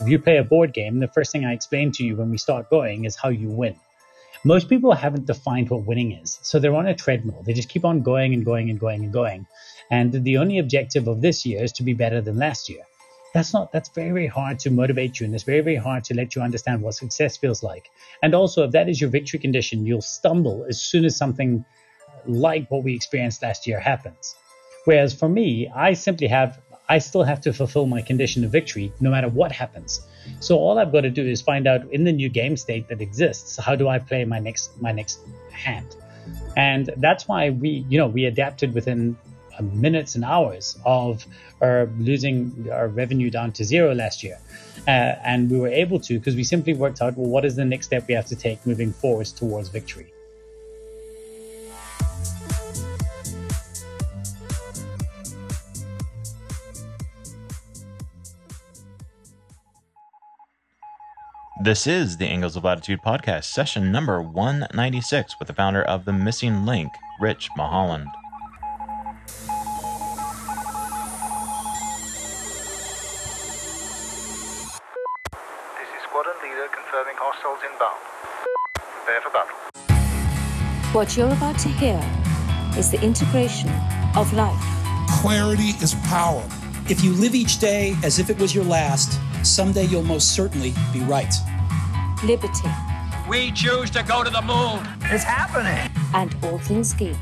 If you play a board game, the first thing I explain to you when we start going is how you win. Most people haven't defined what winning is, so they're on a treadmill. They just keep on going and going and going and going. And the only objective of this year is to be better than last year. That's not that's very, very hard to motivate you and it's very, very hard to let you understand what success feels like. And also if that is your victory condition, you'll stumble as soon as something like what we experienced last year happens. Whereas for me, I simply have I still have to fulfill my condition of victory no matter what happens. So all I've got to do is find out in the new game state that exists, how do I play my next my next hand? And that's why we, you know, we adapted within uh, minutes and hours of our losing our revenue down to zero last year. Uh, and we were able to because we simply worked out, well, what is the next step we have to take moving forwards towards victory? This is the Angles of Latitude podcast, session number 196, with the founder of The Missing Link, Rich Mulholland. This is Squadron Leader confirming hostiles inbound. Prepare for battle. What you're about to hear is the integration of life, Clarity is power. If you live each day as if it was your last, someday you'll most certainly be right. Liberty, We choose to go to the moon. It's happening! and all things geek.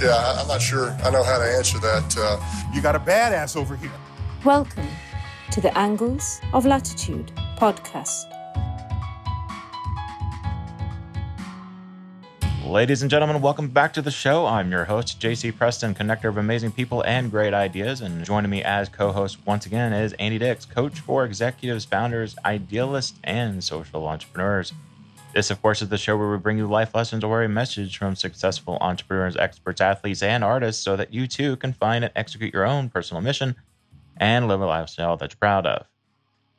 Yeah, I- I'm not sure I know how to answer that. Uh, You got a badass over here. Welcome to the Angles of Latitude podcast. Ladies and gentlemen, welcome back to the show. I'm your host, JC Preston, connector of amazing people and great ideas. And joining me as co host once again is Andy Dix, coach for executives, founders, idealists, and social entrepreneurs. This, of course, is the show where we bring you life lessons or a message from successful entrepreneurs, experts, athletes, and artists so that you too can find and execute your own personal mission and live a lifestyle that you're proud of.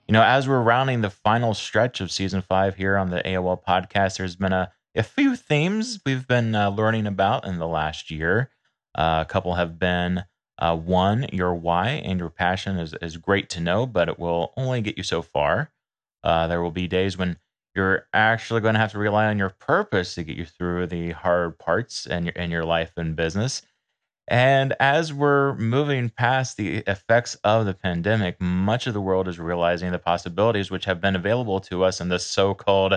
You know, as we're rounding the final stretch of season five here on the AOL podcast, there's been a, a few themes we've been uh, learning about in the last year. Uh, a couple have been uh, one, your why and your passion is, is great to know, but it will only get you so far. Uh, there will be days when you're actually going to have to rely on your purpose to get you through the hard parts in your, in your life and business. And as we're moving past the effects of the pandemic, much of the world is realizing the possibilities which have been available to us in this so called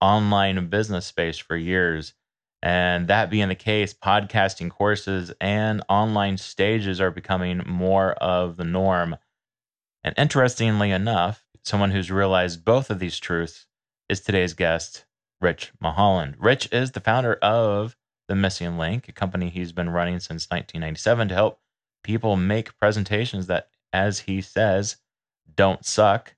online business space for years. And that being the case, podcasting courses and online stages are becoming more of the norm. And interestingly enough, someone who's realized both of these truths is today's guest, Rich Mulholland. Rich is the founder of The Missing Link, a company he's been running since 1997 to help people make presentations that, as he says, don't suck,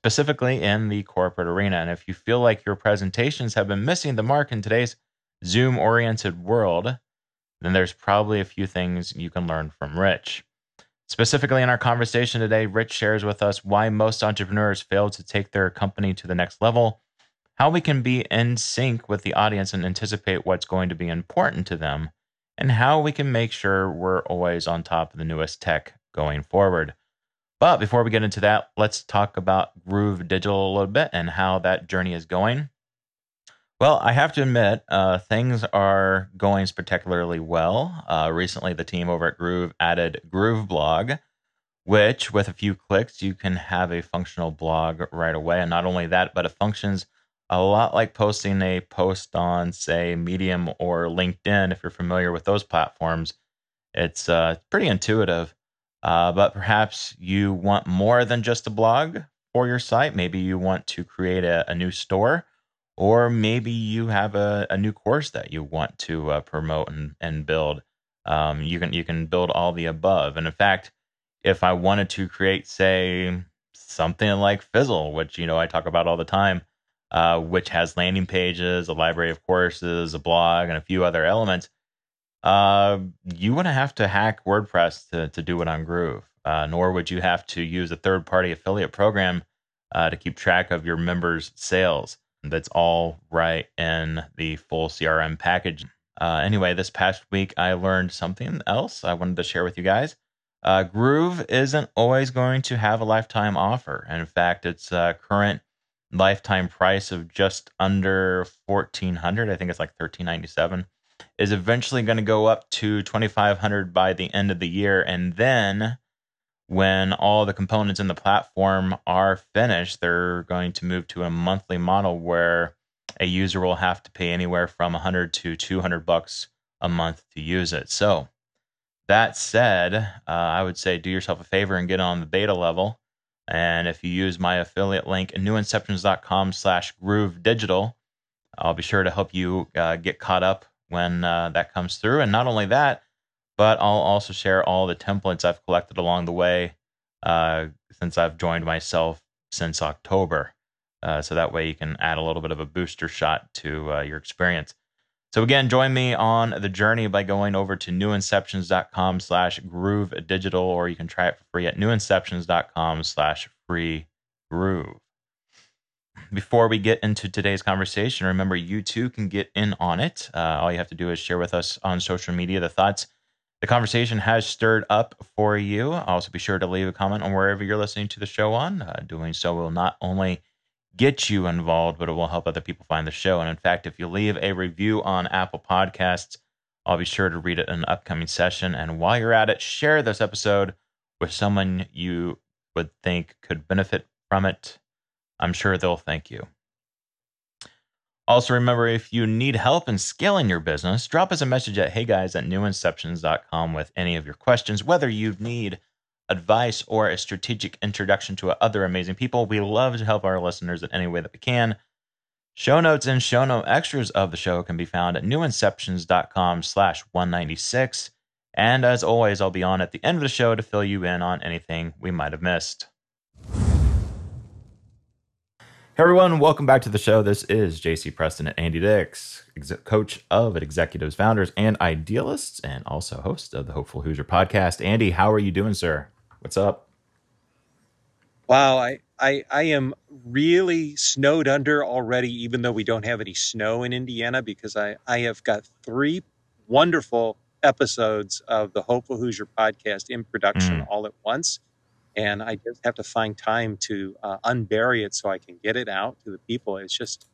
specifically in the corporate arena. And if you feel like your presentations have been missing the mark in today's Zoom oriented world, then there's probably a few things you can learn from Rich. Specifically, in our conversation today, Rich shares with us why most entrepreneurs fail to take their company to the next level, how we can be in sync with the audience and anticipate what's going to be important to them, and how we can make sure we're always on top of the newest tech going forward. But before we get into that, let's talk about Groove Digital a little bit and how that journey is going. Well, I have to admit, uh, things are going spectacularly well. Uh, recently, the team over at Groove added Groove Blog, which, with a few clicks, you can have a functional blog right away. And not only that, but it functions a lot like posting a post on, say, Medium or LinkedIn. If you're familiar with those platforms, it's uh, pretty intuitive. Uh, but perhaps you want more than just a blog for your site. Maybe you want to create a, a new store or maybe you have a, a new course that you want to uh, promote and, and build. Um, you can you can build all the above. And in fact, if I wanted to create, say, something like Fizzle, which you know I talk about all the time, uh, which has landing pages, a library of courses, a blog, and a few other elements, uh, you wouldn't have to hack WordPress to to do it on Groove. Uh, nor would you have to use a third party affiliate program uh, to keep track of your members' sales that's all right in the full CRM package. Uh, anyway, this past week I learned something else I wanted to share with you guys. Uh, Groove isn't always going to have a lifetime offer. In fact, its uh, current lifetime price of just under 1400 I think it's like 1397 is eventually going to go up to 2500 by the end of the year. And then when all the components in the platform are finished, they're going to move to a monthly model where a user will have to pay anywhere from 100 to 200 bucks a month to use it. So, that said, uh, I would say do yourself a favor and get on the beta level. And if you use my affiliate link, newinceptions.com slash groove digital, I'll be sure to help you uh, get caught up when uh, that comes through. And not only that, but I'll also share all the templates I've collected along the way uh, since I've joined myself since October. Uh, so that way you can add a little bit of a booster shot to uh, your experience. So again, join me on the journey by going over to newinceptions.com slash groove digital, or you can try it for free at newinceptions.com slash free groove. Before we get into today's conversation, remember you too can get in on it. Uh, all you have to do is share with us on social media the thoughts the conversation has stirred up for you. Also, be sure to leave a comment on wherever you're listening to the show on. Uh, doing so will not only get you involved, but it will help other people find the show. And in fact, if you leave a review on Apple Podcasts, I'll be sure to read it in an upcoming session. And while you're at it, share this episode with someone you would think could benefit from it. I'm sure they'll thank you. Also, remember if you need help in scaling your business, drop us a message at heyguys at newinceptions.com with any of your questions, whether you need advice or a strategic introduction to other amazing people. We love to help our listeners in any way that we can. Show notes and show note extras of the show can be found at newinceptions.com slash 196. And as always, I'll be on at the end of the show to fill you in on anything we might have missed. Hey everyone, welcome back to the show. This is JC Preston and Andy Dix, ex- coach of executives, founders, and idealists, and also host of the Hopeful Hoosier podcast. Andy, how are you doing, sir? What's up? Wow, I, I I am really snowed under already, even though we don't have any snow in Indiana, because I, I have got three wonderful episodes of the Hopeful Hoosier podcast in production mm. all at once and I just have to find time to uh, unbury it so I can get it out to the people. It's just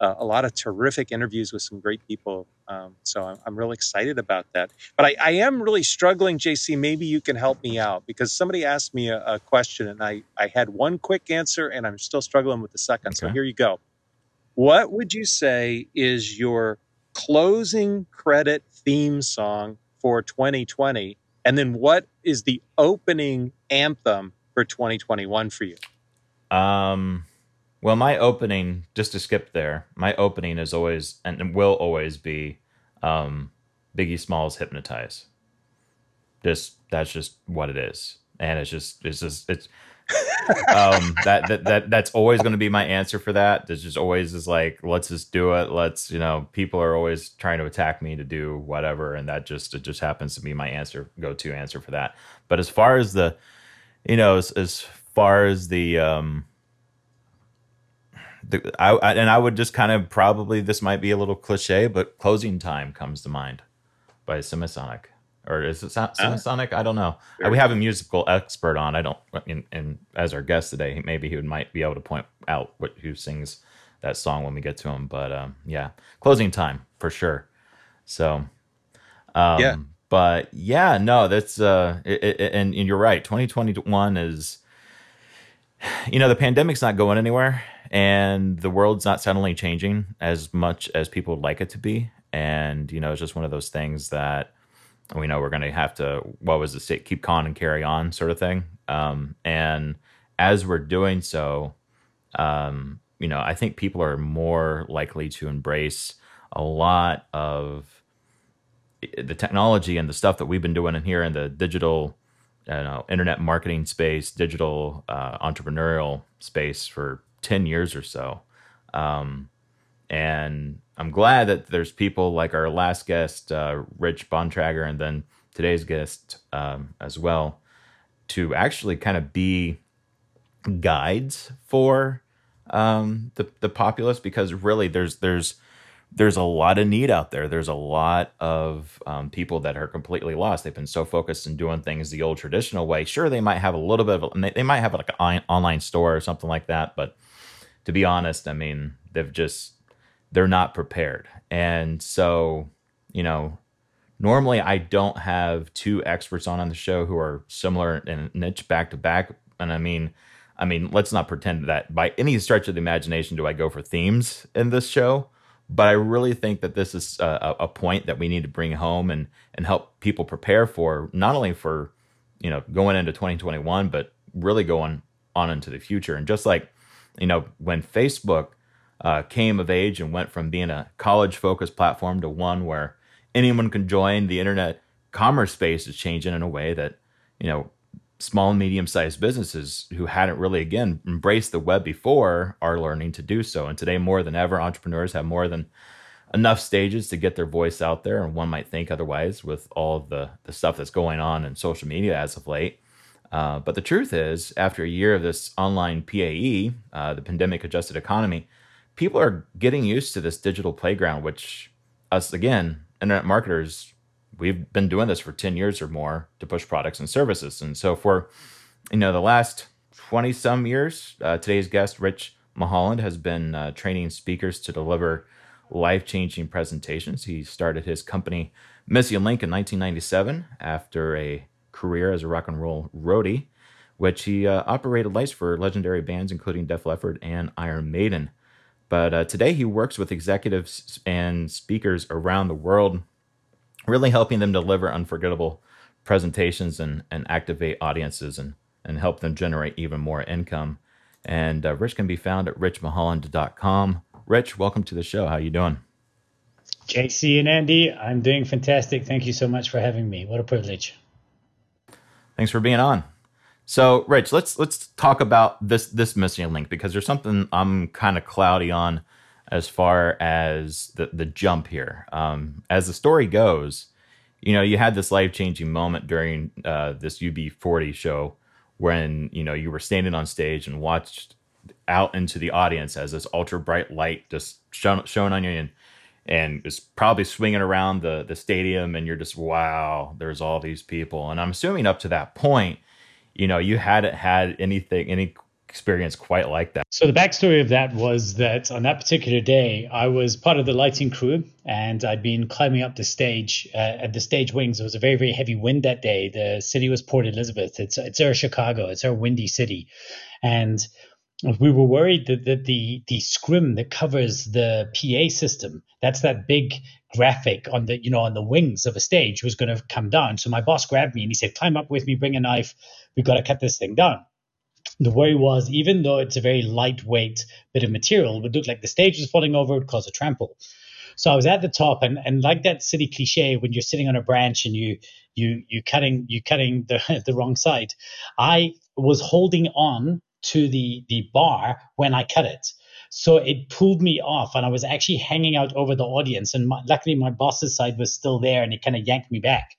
uh, a lot of terrific interviews with some great people. Um, so I'm, I'm, really excited about that. But I, I, am really struggling, JC. Maybe you can help me out because somebody asked me a, a, question and I, I had one quick answer and I'm still struggling with the second. Okay. So here you go. What would you say is your closing credit theme song for 2020? And then what is the opening anthem for 2021 for you? Um, well, my opening, just to skip there, my opening is always and will always be um, Biggie Smalls "Hypnotize." Just that's just what it is, and it's just it's just it's um, that, that that that's always going to be my answer for that. There's just always is like, let's just do it. Let's you know, people are always trying to attack me to do whatever, and that just it just happens to be my answer, go to answer for that. But as far as the, you know, as, as far as the um, the I, I and I would just kind of probably this might be a little cliche, but closing time comes to mind by Semisonic or is it Semisonic? Uh, I don't know. Uh, we have a musical expert on. I don't, and as our guest today, maybe he would might be able to point out what who sings that song when we get to him. But um, yeah, closing time for sure. So um, yeah, but yeah, no, that's uh, it, it, and, and you're right. 2021 is, you know, the pandemic's not going anywhere, and the world's not suddenly changing as much as people would like it to be. And you know, it's just one of those things that we know we're going to have to what was the state keep con and carry on sort of thing. Um, and as we're doing so um, you know i think people are more likely to embrace a lot of the technology and the stuff that we've been doing in here in the digital you know internet marketing space digital uh, entrepreneurial space for 10 years or so. Um, and I'm glad that there's people like our last guest, uh, Rich Bontrager, and then today's guest um, as well, to actually kind of be guides for um, the the populace because really there's there's there's a lot of need out there. There's a lot of um, people that are completely lost. They've been so focused in doing things the old traditional way. Sure, they might have a little bit of, a, they might have like an online store or something like that. But to be honest, I mean, they've just, they're not prepared. And so, you know, normally I don't have two experts on on the show who are similar in niche back to back. And I mean, I mean, let's not pretend that by any stretch of the imagination do I go for themes in this show but I really think that this is a, a, point that we need to bring home and and help people prepare for not only for you know going into 2021, but really going on into the future. And just like you know when Facebook uh, came of age and went from being a college focused platform to one where anyone can join, the internet commerce space is changing in a way that you know small and medium sized businesses who hadn't really again embraced the web before are learning to do so. And today more than ever entrepreneurs have more than enough stages to get their voice out there. And one might think otherwise with all the, the stuff that's going on in social media as of late. Uh, but the truth is after a year of this online pae uh, the pandemic adjusted economy people are getting used to this digital playground which us again internet marketers we've been doing this for 10 years or more to push products and services. And so for, you know, the last 20 some years, uh, today's guest, Rich Mulholland, has been uh, training speakers to deliver life changing presentations. He started his company, Missing Link, in 1997 after a career as a rock and roll roadie, which he uh, operated lights for legendary bands including Def Leppard and Iron Maiden. But uh, today he works with executives and speakers around the world really helping them deliver unforgettable presentations and, and activate audiences and, and help them generate even more income. And uh, Rich can be found at richmulholland.com. Rich, welcome to the show. How you doing? JC and Andy, I'm doing fantastic. Thank you so much for having me. What a privilege. Thanks for being on. So, Rich, let's let's talk about this this missing link because there's something I'm kind of cloudy on as far as the the jump here. Um, as the story goes, you know, you had this life changing moment during uh, this UB40 show when you know you were standing on stage and watched out into the audience as this ultra bright light just shone, shone on you and and probably swinging around the the stadium and you're just wow there's all these people and i'm assuming up to that point you know you hadn't had anything any experience quite like that. So the backstory of that was that on that particular day, I was part of the lighting crew, and I'd been climbing up the stage uh, at the stage wings. It was a very very heavy wind that day. The city was Port Elizabeth. It's it's our Chicago. It's our windy city, and we were worried that, that the the scrim that covers the PA system, that's that big graphic on the you know on the wings of a stage was going to come down. So my boss grabbed me and he said, "Climb up with me, bring a knife. We've got to cut this thing down." the worry was even though it's a very lightweight bit of material, it would look like the stage was falling over, it would cause a trample. So I was at the top, and, and like that city cliche, when you're sitting on a branch and you you you cutting you cutting the the wrong side, I was holding on to the the bar when I cut it. So it pulled me off, and I was actually hanging out over the audience. And my, luckily, my boss's side was still there, and he kind of yanked me back.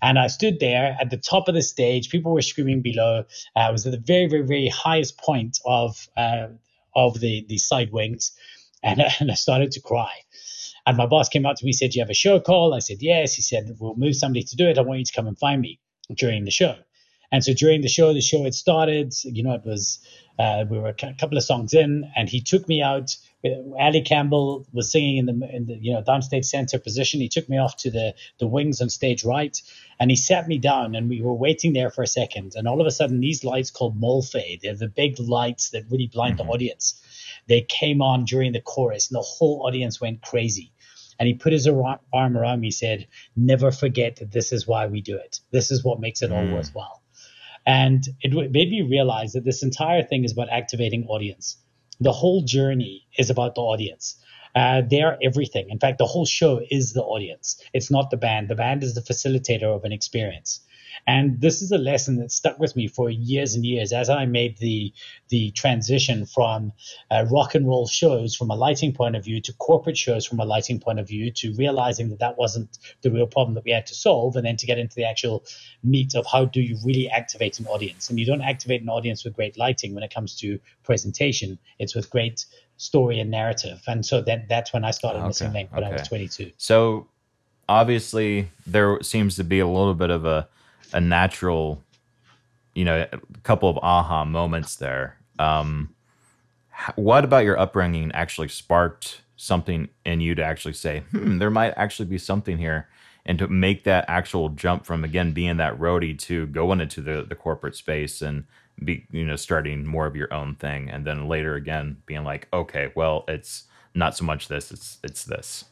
And I stood there at the top of the stage. People were screaming below. Uh, I was at the very, very, very highest point of uh, of the the side wings, and, and I started to cry. And my boss came up to me, said, "Do you have a show call?" I said, "Yes." He said, "We'll move somebody to do it. I want you to come and find me during the show." And so during the show, the show had started. You know, it was uh, we were a couple of songs in, and he took me out Ali Campbell was singing in the, in the you know downstage center position. He took me off to the the wings on stage right, and he sat me down, and we were waiting there for a second. And all of a sudden, these lights called Molefay, they're the big lights that really blind mm-hmm. the audience. They came on during the chorus, and the whole audience went crazy. And he put his arm around me, said, "Never forget that this is why we do it. This is what makes it all mm. worthwhile." And it made me realize that this entire thing is about activating audience the whole journey is about the audience. Uh, they're everything. In fact, the whole show is the audience. It's not the band. The band is the facilitator of an experience. And this is a lesson that stuck with me for years and years as I made the the transition from uh, rock and roll shows from a lighting point of view to corporate shows from a lighting point of view to realizing that that wasn't the real problem that we had to solve, and then to get into the actual meat of how do you really activate an audience. And you don't activate an audience with great lighting when it comes to presentation; it's with great story and narrative. And so that that's when I started okay, Missing Link when okay. I was 22. So obviously there seems to be a little bit of a a natural, you know, a couple of aha moments there. Um, what about your upbringing actually sparked something in you to actually say, hmm, there might actually be something here, and to make that actual jump from again being that roadie to going into the the corporate space and be you know starting more of your own thing, and then later again being like, okay, well, it's not so much this, it's it's this.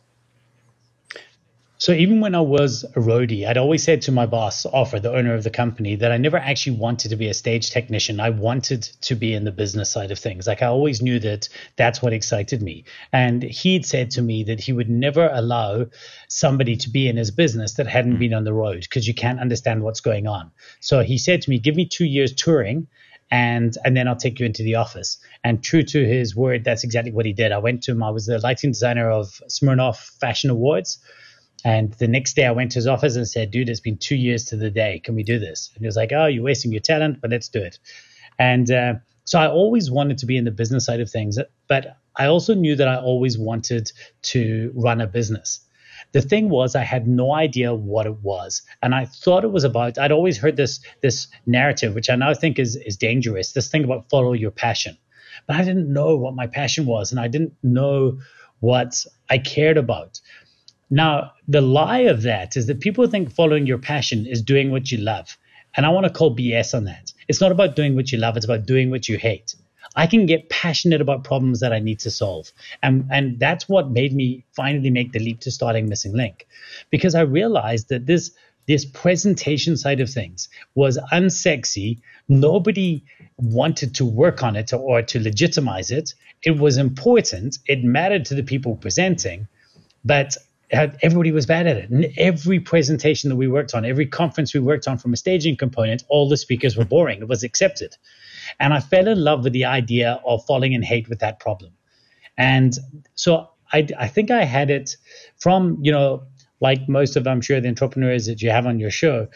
So even when I was a roadie, I'd always said to my boss, Offer, the owner of the company, that I never actually wanted to be a stage technician. I wanted to be in the business side of things. Like I always knew that that's what excited me. And he'd said to me that he would never allow somebody to be in his business that hadn't mm. been on the road because you can't understand what's going on. So he said to me, "Give me two years touring." and and then I'll take you into the office. And true to his word, that's exactly what he did. I went to him. I was the lighting designer of Smirnoff Fashion Awards. And the next day I went to his office and said, dude, it's been two years to the day. Can we do this? And he was like, oh, you're wasting your talent, but let's do it. And uh, so I always wanted to be in the business side of things, but I also knew that I always wanted to run a business. The thing was, I had no idea what it was, and I thought it was about. I'd always heard this this narrative, which I now think is is dangerous. This thing about follow your passion, but I didn't know what my passion was, and I didn't know what I cared about. Now, the lie of that is that people think following your passion is doing what you love. And I want to call BS on that. It's not about doing what you love, it's about doing what you hate. I can get passionate about problems that I need to solve. And, and that's what made me finally make the leap to starting Missing Link. Because I realized that this this presentation side of things was unsexy. Nobody wanted to work on it or, to legitimize it. It was important. It mattered to the people presenting. But everybody was bad at it. And every presentation that we worked on, every conference we worked on from a staging component, all the speakers were boring. It was accepted. And I fell in love with the idea of falling in hate with that problem. And so I, I think I had it from, you know, like most of, I'm sure, the entrepreneurs that you have on your show,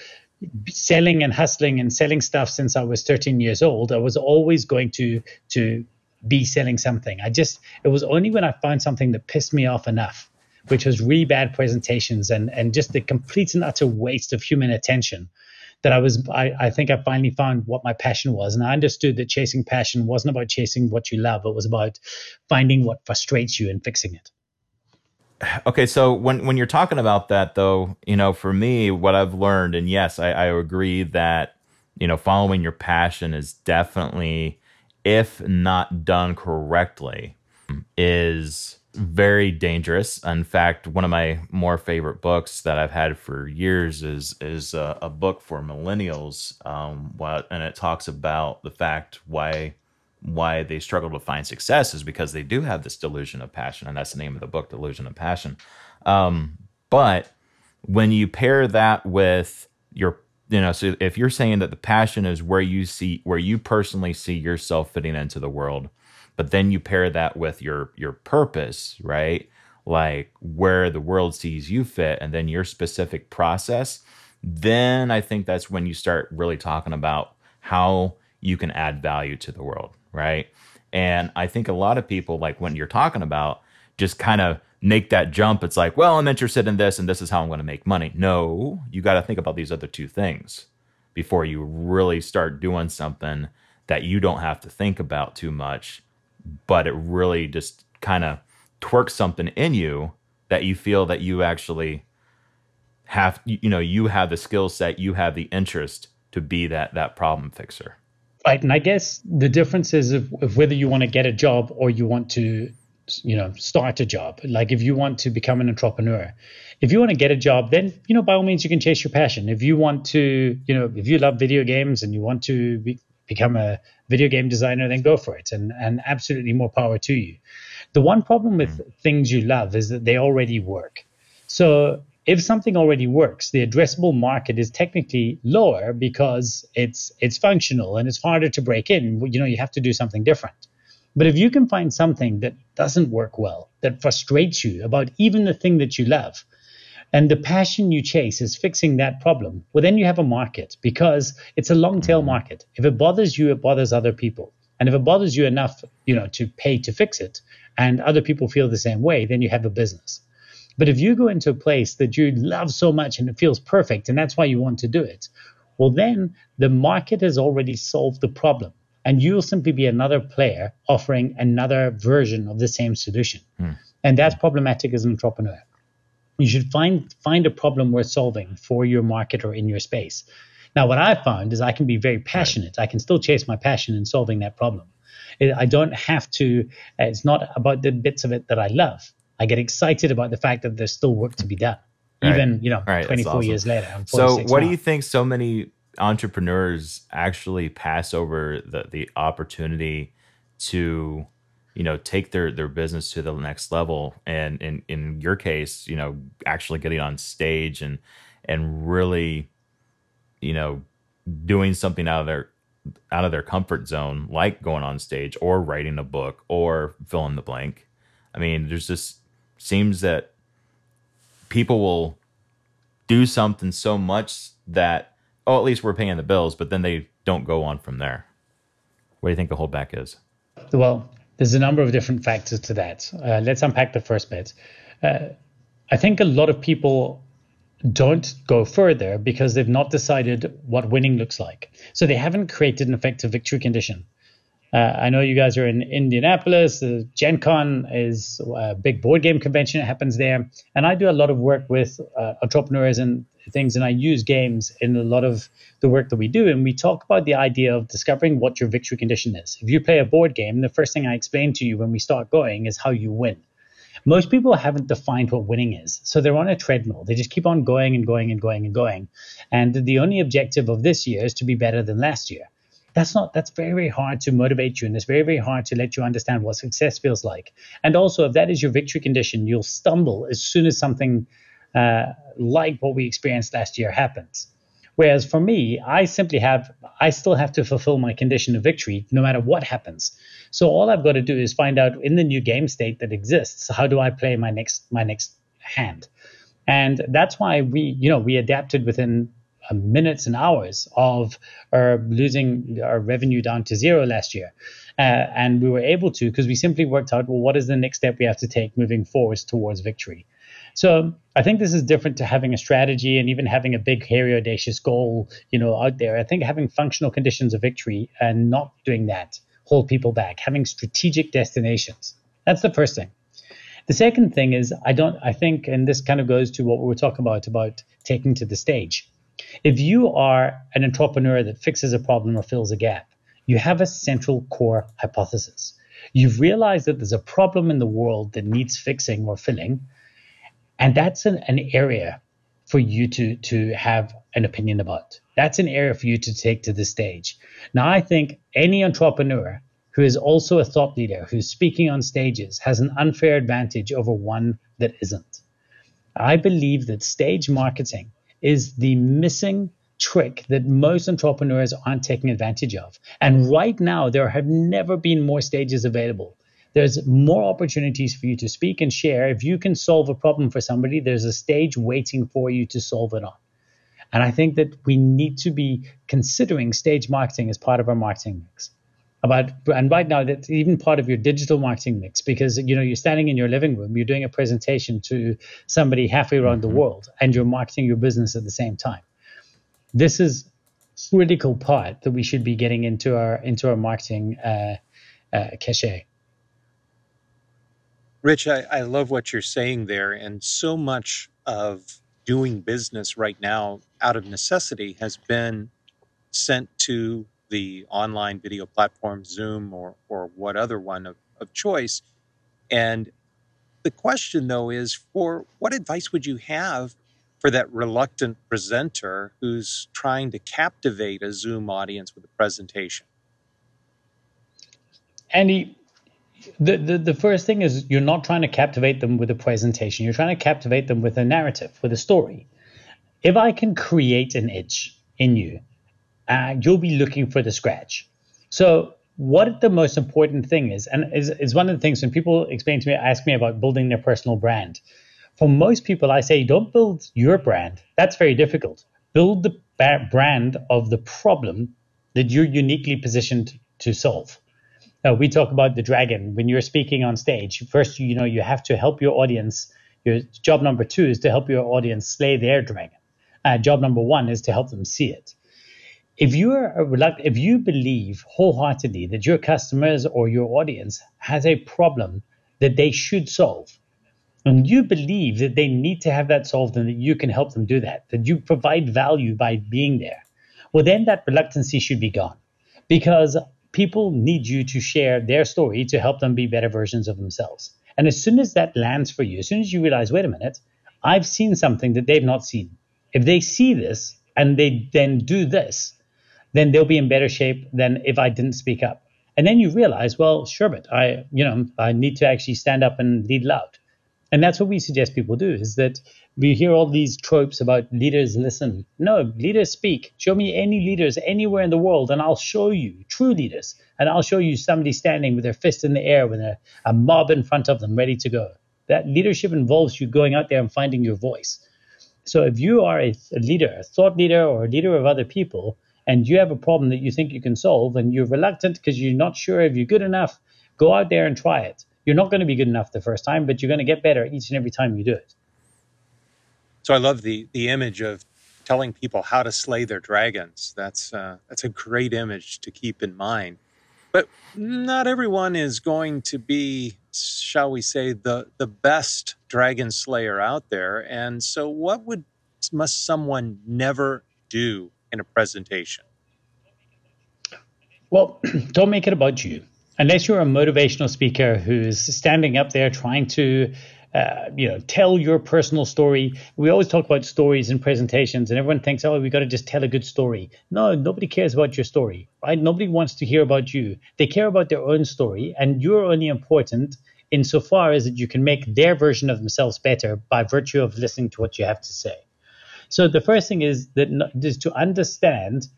selling and hustling and selling stuff since I was 13 years old. I was always going to, to be selling something. I just, it was only when I found something that pissed me off enough which was really bad presentations and and just the complete and utter waste of human attention that I was I, I think I finally found what my passion was. And I understood that chasing passion wasn't about chasing what you love, it was about finding what frustrates you and fixing it. Okay, so when when you're talking about that though, you know, for me, what I've learned, and yes, I, I agree that, you know, following your passion is definitely, if not done correctly, is very dangerous. In fact, one of my more favorite books that I've had for years is is a, a book for millennials, um, what, and it talks about the fact why why they struggle to find success is because they do have this delusion of passion, and that's the name of the book, Delusion of Passion. Um, but when you pair that with your you know so if you're saying that the passion is where you see where you personally see yourself fitting into the world but then you pair that with your your purpose right? Like where the world sees you fit and then your specific process then i think that's when you start really talking about how you can add value to the world right? And i think a lot of people like when you're talking about just kind of make that jump. It's like well i'm interested in this and this is how i'm going to make money. No you got to think about these other two things before you really start doing something that you don't have to think about too much but it really just kind of twerks something in you that you feel that you actually have you know you have the skill set you have the interest to be that that problem fixer. Right and i guess the difference is of, of whether you want to get a job or you want to you know start a job. Like if you want to become an entrepreneur if you want to get a job then you know by all means you can chase your passion. If you want to you know if you love video games and you want to be, become a video game designer, then go for it. And, and absolutely more power to you. The one problem with mm. things you love is that they already work. So if something already works, the addressable market is technically lower because it's it's functional and it's harder to break in. You know, you have to do something different. But if you can find something that doesn't work well, that frustrates you about even the thing that you love, and the passion you chase is fixing that problem, well, then you have a market because it's a long tail market. If it bothers you, it bothers other people. And if it bothers you enough, you know, to pay to fix it, and other people feel the same way, then you have a business. But if you go into a place that you love so much and it feels perfect, and that's why you want to do it, well, then the market has already solved the problem. And you'll simply be another player offering another version of the same solution. Hmm. And that's problematic as an entrepreneur you should find find a problem worth solving for your market or in your space. Now, what I've found is I can be very passionate. I can still chase my passion in solving that problem. I don't have to. Uh, it's not about the bits of it that I love. I get excited about the fact that there's still work to be done, Right. even you know, Right, 24 awesome. years later. I'm So, 46 what do you think so many entrepreneurs actually pass over the, the opportunity to, you know, take their, their business to the next level? And in, in your case, you know, actually getting on stage and, and really, you know, doing something out of their, out of their comfort zone, like going on stage or writing a book or fill in the blank. I mean, there's just seems that people will do something so much that oh at least we're paying the bills but then they don't go on from there what do you think the holdback is Well, there's a number of different factors to that. Uh, let's unpack the first bit. Uh, I think a lot of people don't go further because they've not decided what winning looks like. So they haven't created an effective victory condition. Uh, I know you guys are in Indianapolis. Uh, Gen Con is a big board game convention that happens there. And I do a lot of work with uh, entrepreneurs and things, and I use games in a lot of the work that we do. And we talk about the idea of discovering what your victory condition is. If you play a board game, the first thing I explain to you when we start going is how you win. Most people haven't defined what winning is. So they're on a treadmill. They just keep on going and going and going and going. And the only objective of this year is to be better than last year that's not that's very very hard to motivate you and it's very very hard to let you understand what success feels like. And also if that is your victory condition you'll stumble as soon as something uh, like what we experienced last year happens. Whereas for me i simply have i still have to fulfill my condition of victory no matter what happens. So all i've got to do is find out in the new game state that exists how do i play my next my next hand? And that's why we you know we adapted within minutes and hours of our losing our revenue down to zero last year. Uh, and we were able to because we simply worked out, well, what is the next step we have to take moving forwards towards victory? So I think this is different to having a strategy and even having a big, hairy, audacious goal, you know, out there. I think having functional conditions of victory and not doing that hold people back. Having strategic destinations. That's the first thing. The second thing is I don't I think, and this kind of goes to what we were talking about about taking to the stage. If you are an entrepreneur that fixes a problem or fills a gap, you have a central core hypothesis. You've realized that there's a problem in the world that needs fixing or filling, and that's an, an area for you to to have an opinion about. That's an area for you to take to the stage. Now, I think any entrepreneur who is also a thought leader, who's speaking on stages, has an unfair advantage over one that isn't. I believe that stage marketing is the missing trick that most entrepreneurs aren't taking advantage of. And right now, there have never been more stages available. There's more opportunities for you to speak and share. If you can solve a problem for somebody, there's a stage waiting for you to solve it on. And I think that we need to be considering stage marketing as part of our marketing mix. About and right now that's even part of your digital marketing mix because you know you're standing in your living room, you're doing a presentation to somebody halfway around the world, and you're marketing your business at the same time. This is critical part that we should be getting into our into our marketing uh, uh, cachet. Rich, I, I love what you're saying there. And so much of doing business right now out of necessity has been sent to the online video platform, Zoom or, or what other one of, of choice. And the question, though, is for what advice would you have for that reluctant presenter who's trying to captivate a Zoom audience with a presentation? Andy, the, the the first thing is you're not trying to captivate them with a presentation. You're trying to captivate them with a narrative, with a story. If I can create an itch in you, you'll be looking for the scratch. So what the most important thing is, and is, is one of the things when people explain to me, ask me about building their personal brand. For most people, I say, don't build your brand. That's very difficult. Build the brand of the problem that you're uniquely positioned to solve. Uh, we talk about the dragon when you're speaking on stage. First, you know, you have to help your audience. Your job number two is to help your audience slay their dragon. Uh, job number one is to help them see it. If you're uh, if you believe wholeheartedly that your customers or your audience has a problem that they should solve, and you believe that they need to have that solved and that you can help them do that, that you provide value by being there, well, then that reluctancy should be gone because people need you to share their story to help them be better versions of themselves. And as soon as that lands for you, as soon as you realize, wait a minute, I've seen something that they've not seen. If they see this and they then do this, then they'll be in better shape than if I didn't speak up. And then you realize, well, but I, you know, I need to actually stand up and lead loud. And that's what we suggest people do is that we hear all these tropes about leaders listen. No, leaders speak. Show me any leaders anywhere in the world, and I'll show you true leaders. And I'll show you somebody standing with their fist in the air with a, a mob in front of them ready to go. That leadership involves you going out there and finding your voice. So if you are a, a leader, a thought leader, or a leader of other people, and you have a problem that you think you can solve, and you're reluctant because you're not sure if you're good enough, go out there and try it you're not going to be good enough the first time, but you're going to get better each and every time you do it. So I love the the image of telling people how to slay their dragons. That's uh, that's a great image to keep in mind. But not everyone is going to be, shall we say, the the best dragon slayer out there. And so, what would must someone never do in a presentation? Well, don't make it about you. Unless you're a motivational speaker who's standing up there trying to uh, you know tell your personal story. We always talk about stories in presentations and everyone thinks oh we got to just tell a good story. No nobody cares about your story right? Nobody wants to hear about you. They care about their own story and you're only important insofar as that you can make their version of themselves better by virtue of listening to what you have to say so the first thing is that is to understand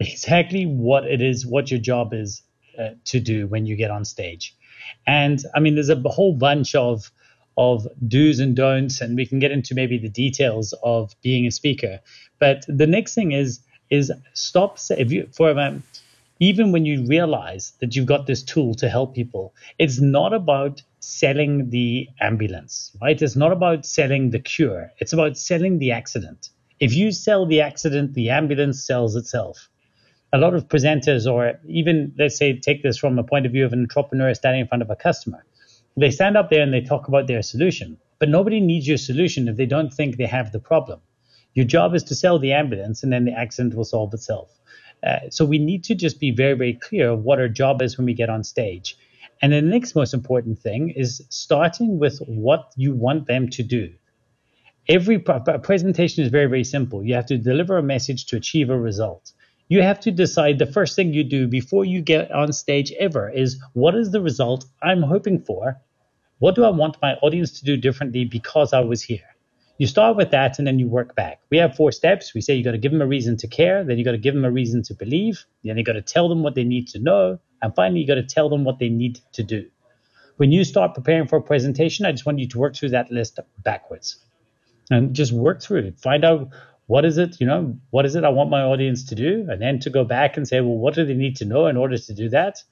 exactly what it is what your job is uh, to do when you get on stage. And I mean, there's a whole bunch of of do's and don'ts, and we can get into maybe the details of being a speaker. But the next thing is is stop if you for um, even when you realize that you've got this tool to help people, it's not about selling the ambulance, right? It's not about selling the cure. It's about selling the accident. If you sell the accident, the ambulance sells itself a lot of presenters, or even let's say take this from a point of view of an entrepreneur standing in front of a customer, they stand up there and they talk about their solution, but nobody needs your solution if they don't think they have the problem. Your job is to sell the ambulance, and then the accident will solve itself. Uh, so we need to just be very, very clear of what our job is when we get on stage. And the next most important thing is starting with what you want them to do. Every presentation is very, very simple. You have to deliver a message to achieve a result you have to decide the first thing you do before you get on stage ever is what is the result I'm hoping for? What do I want my audience to do differently because I was here? You start with that and then you work back. We have four steps. We say you got to give them a reason to care, then you got to give them a reason to believe, then you got to tell them what they need to know, and finally you got to tell them what they need to do. When you start preparing for a presentation, I just want you to work through that list backwards and just work through it. Find out what is it, you know, what is it I want my audience to do? And then to go back and say, well, what do they need to know in order to do that?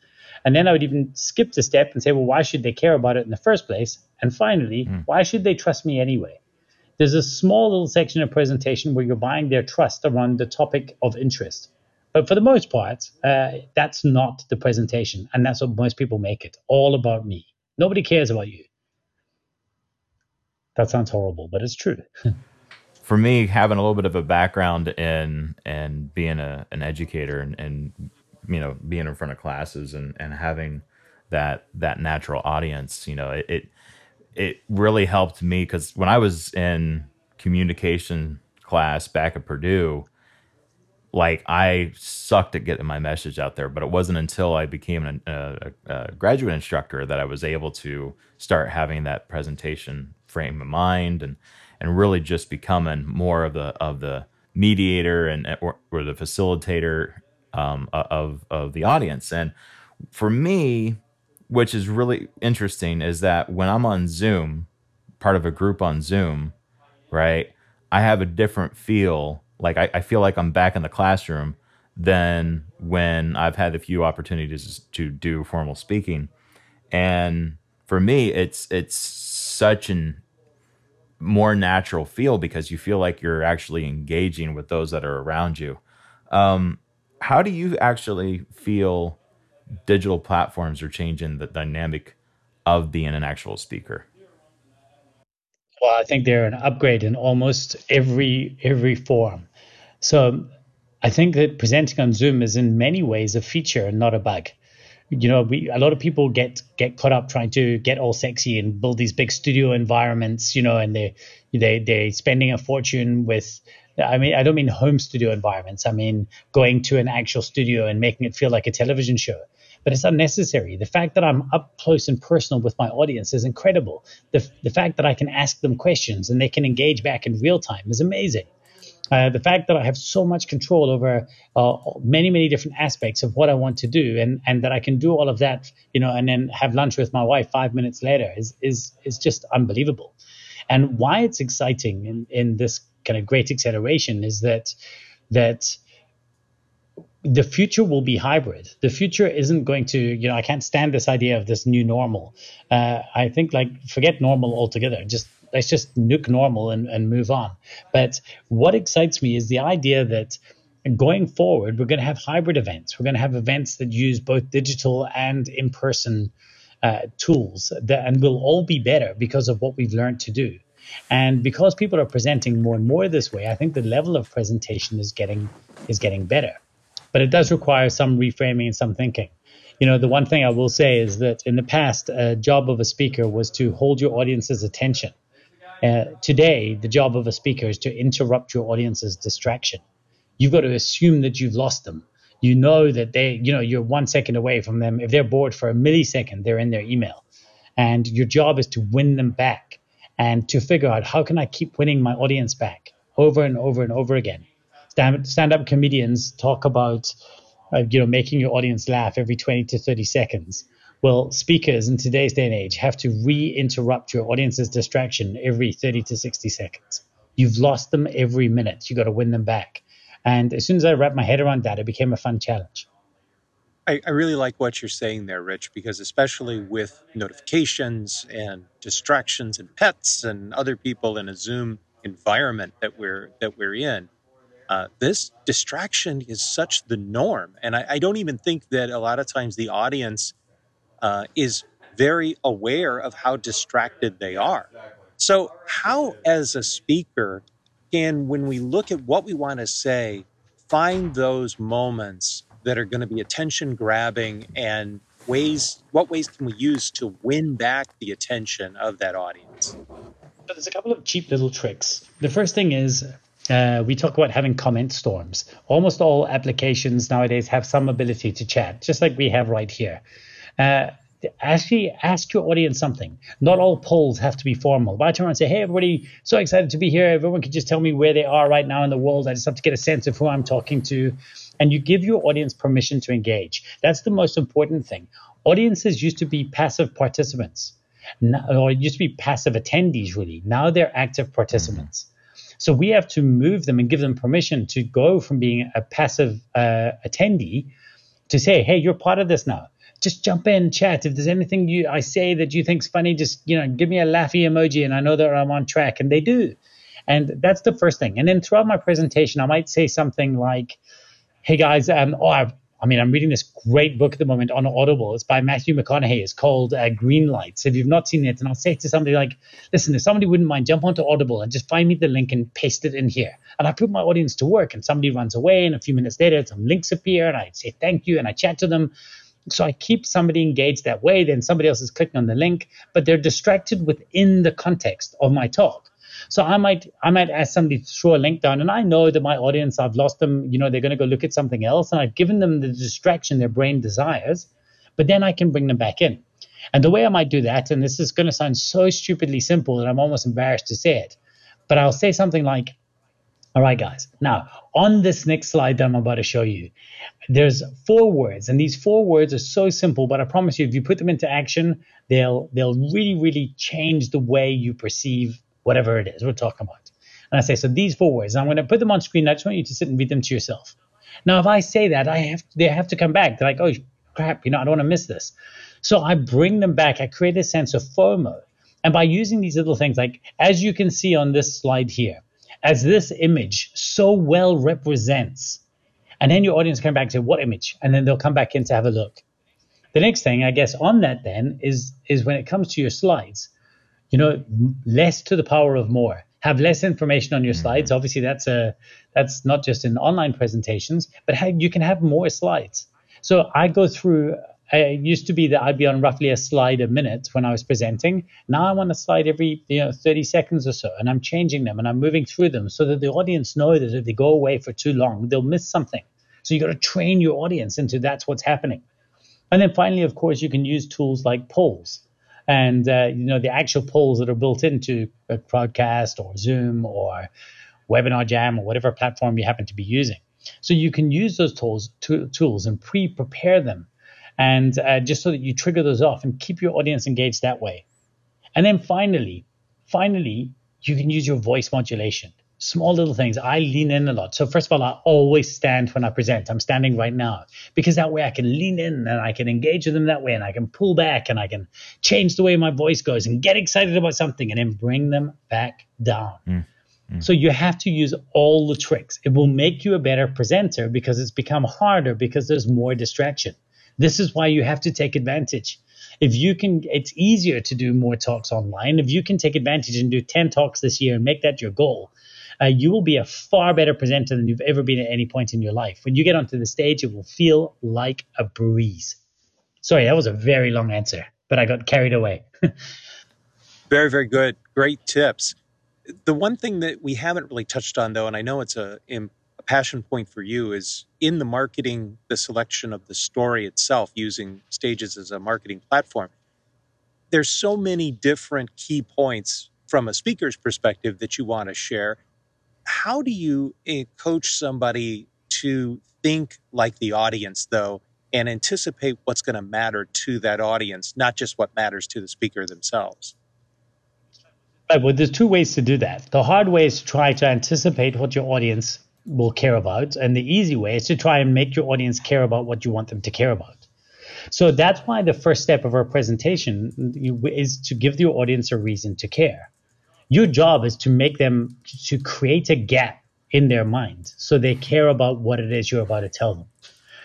And then I would even skip the step and say, well, why should they care about it in the first place? And finally, mm. why should they trust me anyway? There's a small little section of presentation where you're buying their trust around the topic of interest. But for the most part, uh, that's not the presentation. And that's what most people make it all about me. Nobody cares about you. That sounds horrible, but it's true. for me, having a little bit of a background in and being a, an educator and, and you know being in front of classes and, and having that that natural audience, you know, it it, it really helped me because when I was in communication class back at Purdue, like I sucked at getting my message out there. But it wasn't until I became an, a, a graduate instructor that I was able to start having that presentation frame of mind and and really just becoming more of the of the mediator and or, or the facilitator um, of of the audience. And for me, which is really interesting, is that when I'm on Zoom, part of a group on Zoom, right, I have a different feel. Like I, I feel like I'm back in the classroom than when I've had a few opportunities to do formal speaking. And for me, it's it's such an more natural feel because you feel like you're actually engaging with those that are around you. Um, how do you actually feel digital platforms are changing the dynamic of being an actual speaker? Well, I think they're an upgrade in almost every every form. So I think that presenting on Zoom is in many ways a feature and not a bug. You know, we a lot of people get get caught up trying to get all sexy and build these big studio environments, you know, and they they they're spending a fortune with I mean, I don't mean home studio environments. I mean going to an actual studio and making it feel like a television show. But it's unnecessary. The fact that I'm up close and personal with my audience is incredible. The, the fact that I can ask them questions and they can engage back in real time is amazing. Uh, the fact that I have so much control over uh, many, many different aspects of what I want to do, and and that I can do all of that, you know, and then have lunch with my wife five minutes later is is is just unbelievable. And why it's exciting in in this kind of great acceleration is that that the future will be hybrid. The future isn't going to, you know, I can't stand this idea of this new normal. Uh, I think like forget normal altogether. Just let's just nuke normal and, and move on. But what excites me is the idea that going forward, we're going to have hybrid events. We're going to have events that use both digital and in person uh, tools, that, and will all be better because of what we've learned to do. And because people are presenting more and more this way, I think the level of presentation is getting is getting better. But it does require some reframing and some thinking. You know, the one thing I will say is that in the past, a job of a speaker was to hold your audience's attention. Uh, today, the job of a speaker is to interrupt your audience's distraction. You've got to assume that you've lost them. You know that they, you know, you're one second away from them. If they're bored for a millisecond, they're in their email. And your job is to win them back and to figure out how can I keep winning my audience back over and over and over again. Stand up comedians talk about, uh, you know, making your audience laugh every 20 to 30 seconds. Well, speakers in today's day and age have to re-interrupt your audience's distraction every 30 to 60 seconds. You've lost them every minute. You got to win them back. And as soon as I wrapped my head around that, it became a fun challenge. I, I, really like what you're saying there, Rich, because especially with notifications and distractions and pets and other people in a Zoom environment that we're that we're in, uh, this distraction is such the norm. And I, I, don't even think that a lot of times the audience uh, is very aware of how distracted they are. So, how, as a speaker, can, when we look at what we want to say, find those moments that are going to be attention grabbing and ways what ways can we use to win back the attention of that audience? But there's a couple of cheap little tricks. The first thing is uh, we talk about having comment storms. Almost all applications nowadays have some ability to chat just like we have right here uh, actually ask your audience something. Not all polls have to be formal. But I turn around and say, hey, everybody, so excited to be here. Everyone can just tell me where they are right now in the world. I just have to get a sense of who I'm talking to. And you give your audience permission to engage. That's the most important thing. Audiences used to be passive participants, or used to be passive attendees, really. Now they're active participants. So we have to move them and give them permission to go from being a passive uh, attendee to say, hey, you're part of this now just jump in, chat. If there's anything you I say that you think's funny, just you know, give me a laughy emoji, and I know that I'm on track. And they do, and that's the first thing. And then throughout my presentation, I might say something like, "Hey guys, um, oh, I've, I mean, I'm reading this great book at the moment on Audible. It's by Matthew McConaughey. It's called uh, Green Lights. If you've not seen it, and I'll say to somebody like, listen, if somebody wouldn't mind, jump onto Audible and just find me the link and paste it in here. And I put my audience to work, and somebody runs away, and a few minutes later, some links appear, and I say thank you, and I chat to them. So I keep somebody engaged that way, then somebody else is clicking on the link, but they're distracted within the context of my talk. So I might I might ask somebody to throw a link down, and I know that my audience, I've lost them. You know, they're going to go look at something else, and I've given them the distraction their brain desires, but then I can bring them back in. And the way I might do that, and this is going to sound so stupidly simple that I'm almost embarrassed to say it, but I'll say something like, all right, guys. Now, on this next slide that I'm about to show you, there's four words, and these four words are so simple, but I promise you, if you put them into action, they'll they'll really, really change the way you perceive whatever it is we're talking about. And I say, so these four words, I'm going to put them on screen. I just want you to sit and read them to yourself. Now, if I say that, I have they have to come back. They're like, oh crap, you know, I don't want to miss this. So I bring them back. I create a sense of FOMO. And by using these little things, like as you can see on this slide here, as this image so well represents. And then your audience can come back and say, what image? And then they'll come back in to have a look. The next thing, I guess, on that then is is when it comes to your slides, you know, less to the power of more. Have less information on your slides. Mm-hmm. Obviously, that's a that's not just in online presentations, but how you can have more slides. So I go through it used to be that I'd be on roughly a slide a minute when I was presenting. Now I'm on a slide every you know 30 seconds or so, and I'm changing them and I'm moving through them so that the audience know that if they go away for too long, they'll miss something. So you've got to train your audience into that's what's happening. And then finally, of course, you can use tools like polls, and uh, you know the actual polls that are built into a Crowdcast or Zoom or Webinar Jam or whatever platform you happen to be using. So you can use those tools, to, tools and pre-prepare them and uh, just so that you trigger those off and keep your audience engaged that way. And then finally, finally, you can use your voice modulation. Small little things. I lean in a lot. So first of all, I always stand when I present. I'm standing right now because that way I can lean in and I can engage with them that way and I can pull back and I can change the way my voice goes and get excited about something and then bring them back down. Mm. Mm. So you have to use all the tricks. It will make you a better presenter because it's become harder because there's more distraction. This is why you have to take advantage. If you can, it's easier to do more talks online. If you can take advantage and do 10 talks this year and make that your goal, uh, you will be a far better presenter than you've ever been at any point in your life. When you get onto the stage, it will feel like a breeze. Sorry, that was a very long answer, but I got carried away. very, very good. Great tips. The one thing that we haven't really touched on, though, and I know it's a passion point for you is in the marketing, the selection of the story itself, using stages as a marketing platform. There's so many different key points from a speaker's perspective that you want to share. How do you eh, coach somebody to think like the audience, though, and anticipate what's going to matter to that audience, not just what matters to the speaker themselves? Right. Well, there's two ways to do that. The hard way is to try to anticipate what your audience will care about. And the easy way is to try and make your audience care about what you want them to care about. So that's why the first step of our presentation is to give your audience a reason to care. Your job is to make them to create a gap in their mind so they care about what it is you're about to tell them.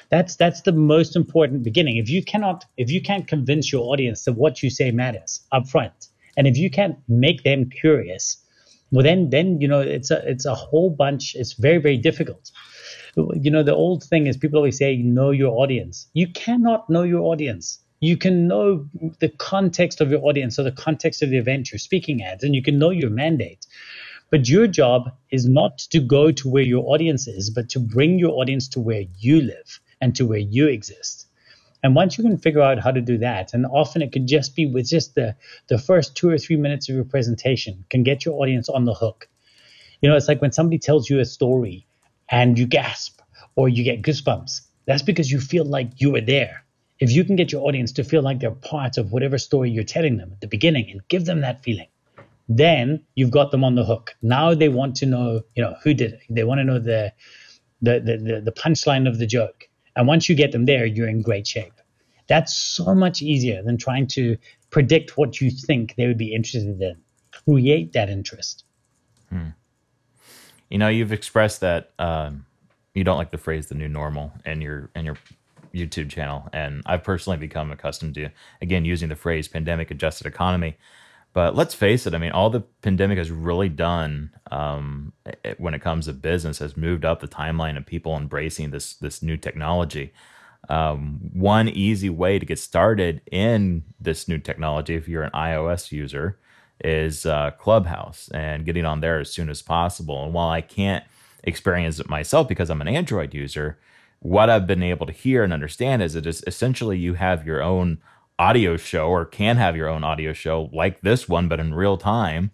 That's that's the most important beginning. If you cannot if you can't convince your audience that what you say matters up front, and if you can't make them curious, well then then you know it's a it's a whole bunch it's very very difficult. You know the old thing is people always say know your audience. You cannot know your audience. You can know the context of your audience or the context of the event you're speaking at and you can know your mandate. But your job is not to go to where your audience is but to bring your audience to where you live and to where you exist and once you can figure out how to do that, and often it could just be with just the, the first two or three minutes of your presentation, can get your audience on the hook. You know, it's like when somebody tells you a story and you gasp or you get goosebumps. That's because you feel like you were there. If you can get your audience to feel like they're part of whatever story you're telling them at the beginning and give them that feeling, then you've got them on the hook. Now they want to know, you know, who did it. They want to know the the the, the, the punchline of the joke and once you get them there, you're in great shape. That's so much easier than trying to predict what you think they would be interested in. Create that interest. Hmm. You know, you've expressed that um, you don't like the phrase "the new normal" in your in your YouTube channel, and I've personally become accustomed to again using the phrase "pandemic adjusted economy." But let's face it, I mean, all the pandemic has really done um, it, when it comes to business has moved up the timeline of people embracing this this new technology. Um, one easy way to get started in this new technology, if you're an iOS user, is uh, Clubhouse and getting on there as soon as possible. And while I can't experience it myself because I'm an Android user, what I've been able to hear and understand is is essentially you have your own audio show or can have your own audio show like this one, but in real time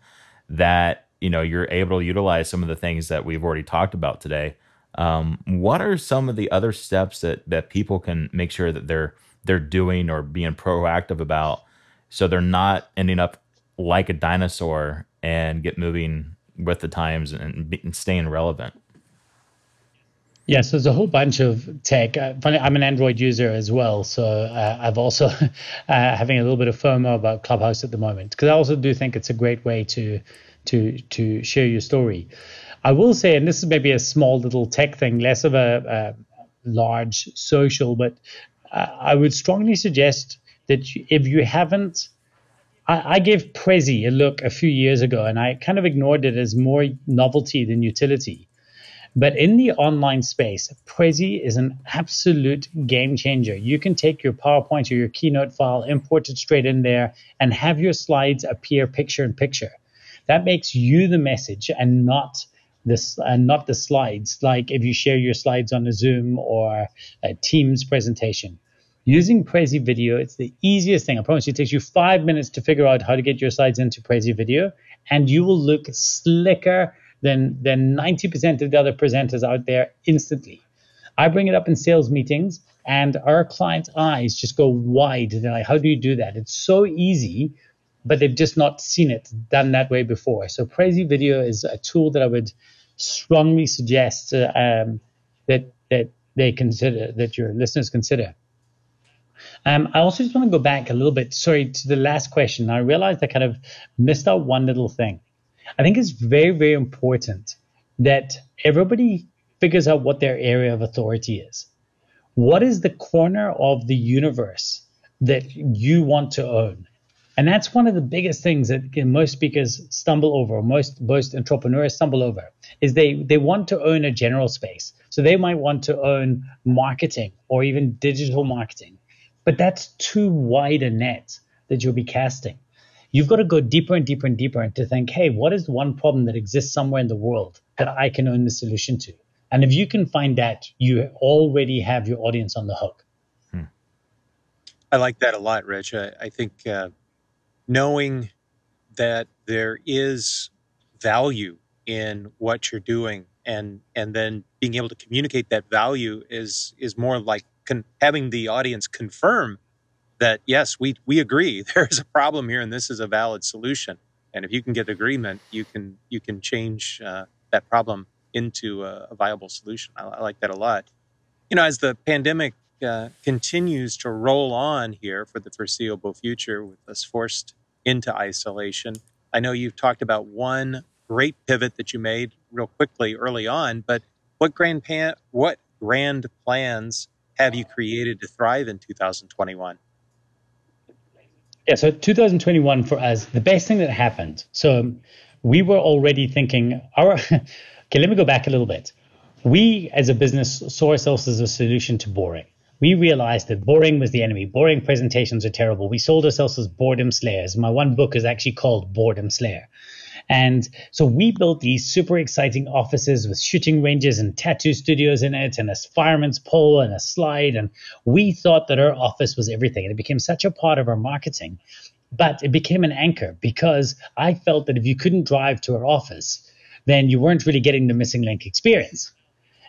that, you know, you're able to utilize some of the things that we've already talked about today. Um, what are some of the other steps that, that people can make sure that they're, they're doing or being proactive about so they're not ending up like a dinosaur and get moving with the times and, and staying relevant? Yes, there's a whole bunch of tech. Uh, I'm an Android user as well, so uh, I've also uh, having a little bit of FOMO about Clubhouse at the moment because I also do think it's a great way to to to share your story. I will say, and this is maybe a small little tech thing, less of a, a large social, but I would strongly suggest that if you haven't I gave Prezi a look a few years ago, and I kind of ignored it as more novelty than utility. But in the online space, Prezi is an absolute game changer. You can take your PowerPoint or your Keynote file, import it straight in there, and have your slides appear picture in picture. That makes you the message and not this and not the slides. Like if you share your slides on a Zoom or a Teams presentation, Using Prezi Video, it's the easiest thing. I promise you, it takes you five minutes to figure out how to get your slides into Prezi Video, and you will look slicker than than 90% of the other presenters out there instantly. I bring it up in sales meetings, and our clients' eyes just go wide. They're like, "How do you do that?" It's so easy, but they've just not seen it done that way before. So Prezi Video is a tool that I would strongly suggest um, that that they consider that your listeners consider. Um, I also just want to go back a little bit, sorry, to the last question. I realized I kind of missed out one little thing. I think it's very, very important that everybody figures out what their area of authority is. What is the corner of the universe that you want to own? And that's one of the biggest things that most speakers stumble over, most most entrepreneurs stumble over, is they they want to own a general space. So they might want to own marketing or even digital marketing but that's too wide a net that you'll be casting. You've got to go deeper and deeper and deeper and to think, hey, what is the one problem that exists somewhere in the world that I can own the solution to? And if you can find that, you already have your audience on the hook. Hmm. I like that a lot, Rich. I, I think uh, knowing that there is value in what you're doing and and then being able to communicate that value is is more like con- having the audience confirm that yes, we we agree there is a problem here and this is a valid solution. And if you can get agreement, you can you can change uh, that problem into a, a viable solution. I, I, like that a lot. You know, as the pandemic uh, continues to roll on here for the foreseeable future, with us forced into isolation, I know you've talked about one great pivot that you made real quickly early on, but what grand pan, what grand plans have you created to thrive in 2021? Yeah, so 2021 for us, the best thing that happened. So we were already thinking our okay, let me go back a little bit. We as a business saw ourselves as a solution to boring. We realized that boring was the enemy. Boring presentations are terrible. We sold ourselves as boredom slayers. My one book is actually called Boredom Slayer. And so we built these super exciting offices with shooting ranges and tattoo studios in it and a fireman's pole and a slide. And we thought that our office was everything. And it became such a part of our marketing. But it became an anchor because I felt that if you couldn't drive to our office, then you weren't really getting the Missing Link experience.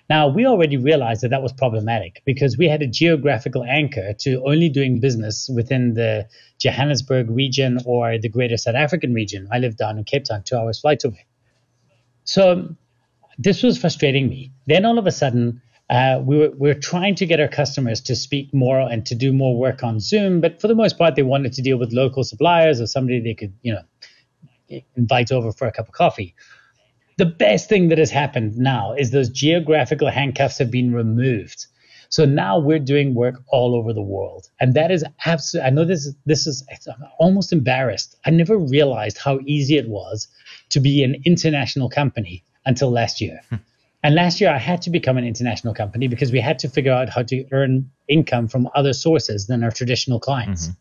Now, we already realized that that was problematic because we had a geographical anchor to only doing business within the Johannesburg region or the greater South African region. I live down in Cape Town, two hours flight away. So this was frustrating me. Then all of a sudden, uh, we, were, we were trying to get our customers to speak more and to do more work on Zoom, but for the most part, they wanted to deal with local suppliers or somebody they could, you know, invite over for a cup of coffee the best thing that has happened now is those geographical handcuffs have been removed. So now we're doing work all over the world. And that is absolutely, I know this is, this is I'm almost embarrassed. I never realized how easy it was to be an international company until last year. Hmm. And last year I had to become an international company because we had to figure out how to earn income from other sources than our traditional clients. Mm-hmm.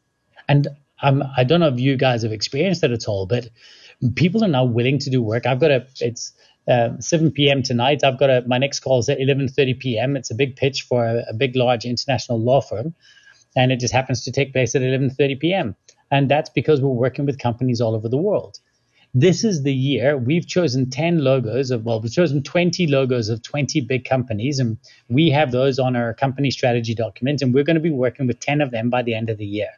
And um, I don't know if you guys have experienced it at all, but people are now willing to do work. I've got a it's uh, 7 p.m. tonight. I've got a my next call is at 11:30 p.m. It's a big pitch for a, a big, large international law firm, and it just happens to take place at 11:30 p.m. And that's because we're working with companies all over the world. This is the year we've chosen 10 logos of well, we've chosen 20 logos of 20 big companies, and we have those on our company strategy document, and we're going to be working with 10 of them by the end of the year.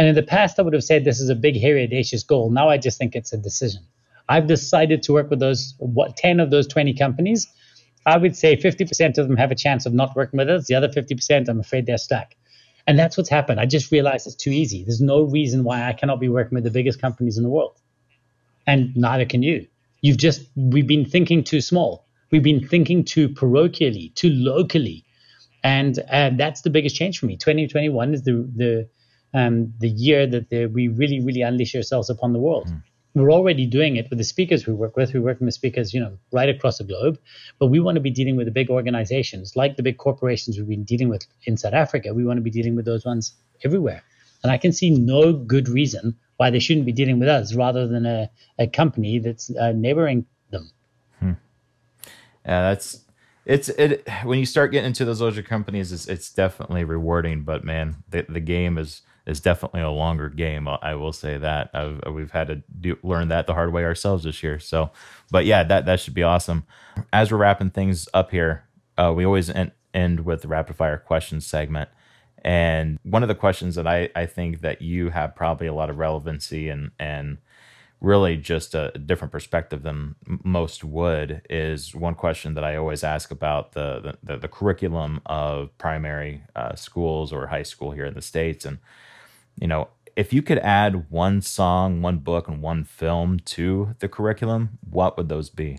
And in the past, I would have said this is a big, hairy, audacious goal. Now I just think it's a decision. I've decided to work with those what 10 of those 20 companies. I would say 50% of them have a chance of not working with us. The other 50%, I'm afraid they're stuck. And that's what's happened. I just realized it's too easy. There's no reason why I cannot be working with the biggest companies in the world. And neither can you. You've just, we've been thinking too small. We've been thinking too parochially, too locally. And uh, that's the biggest change for me. 2021 is the, the, um, the year that the, we really, really unleash ourselves upon the world. Mm. We're already doing it with the speakers we work with. We work with speakers, you know, right across the globe. But we want to be dealing with the big organizations, like the big corporations we've been dealing with in South Africa. We want to be dealing with those ones everywhere. And I can see no good reason why they shouldn't be dealing with us rather than a, a company that's uh, neighboring them. Hmm. Yeah, that's it's it when you start getting into those larger companies, it's it's definitely rewarding. But man, the the game is is definitely a longer game. I will say that I've, we've had to do, learn that the hard way ourselves this year. So, but yeah, that that should be awesome. As we're wrapping things up here, uh, we always end, with the rapid fire questions segment. And one of the questions that I, I think that you have probably a lot of relevancy and and really just a different perspective than most would is one question that I always ask about the the, the curriculum of primary uh, schools or high school here in the states and you know, if you could add one song, one book, and one film to the curriculum, what would those be?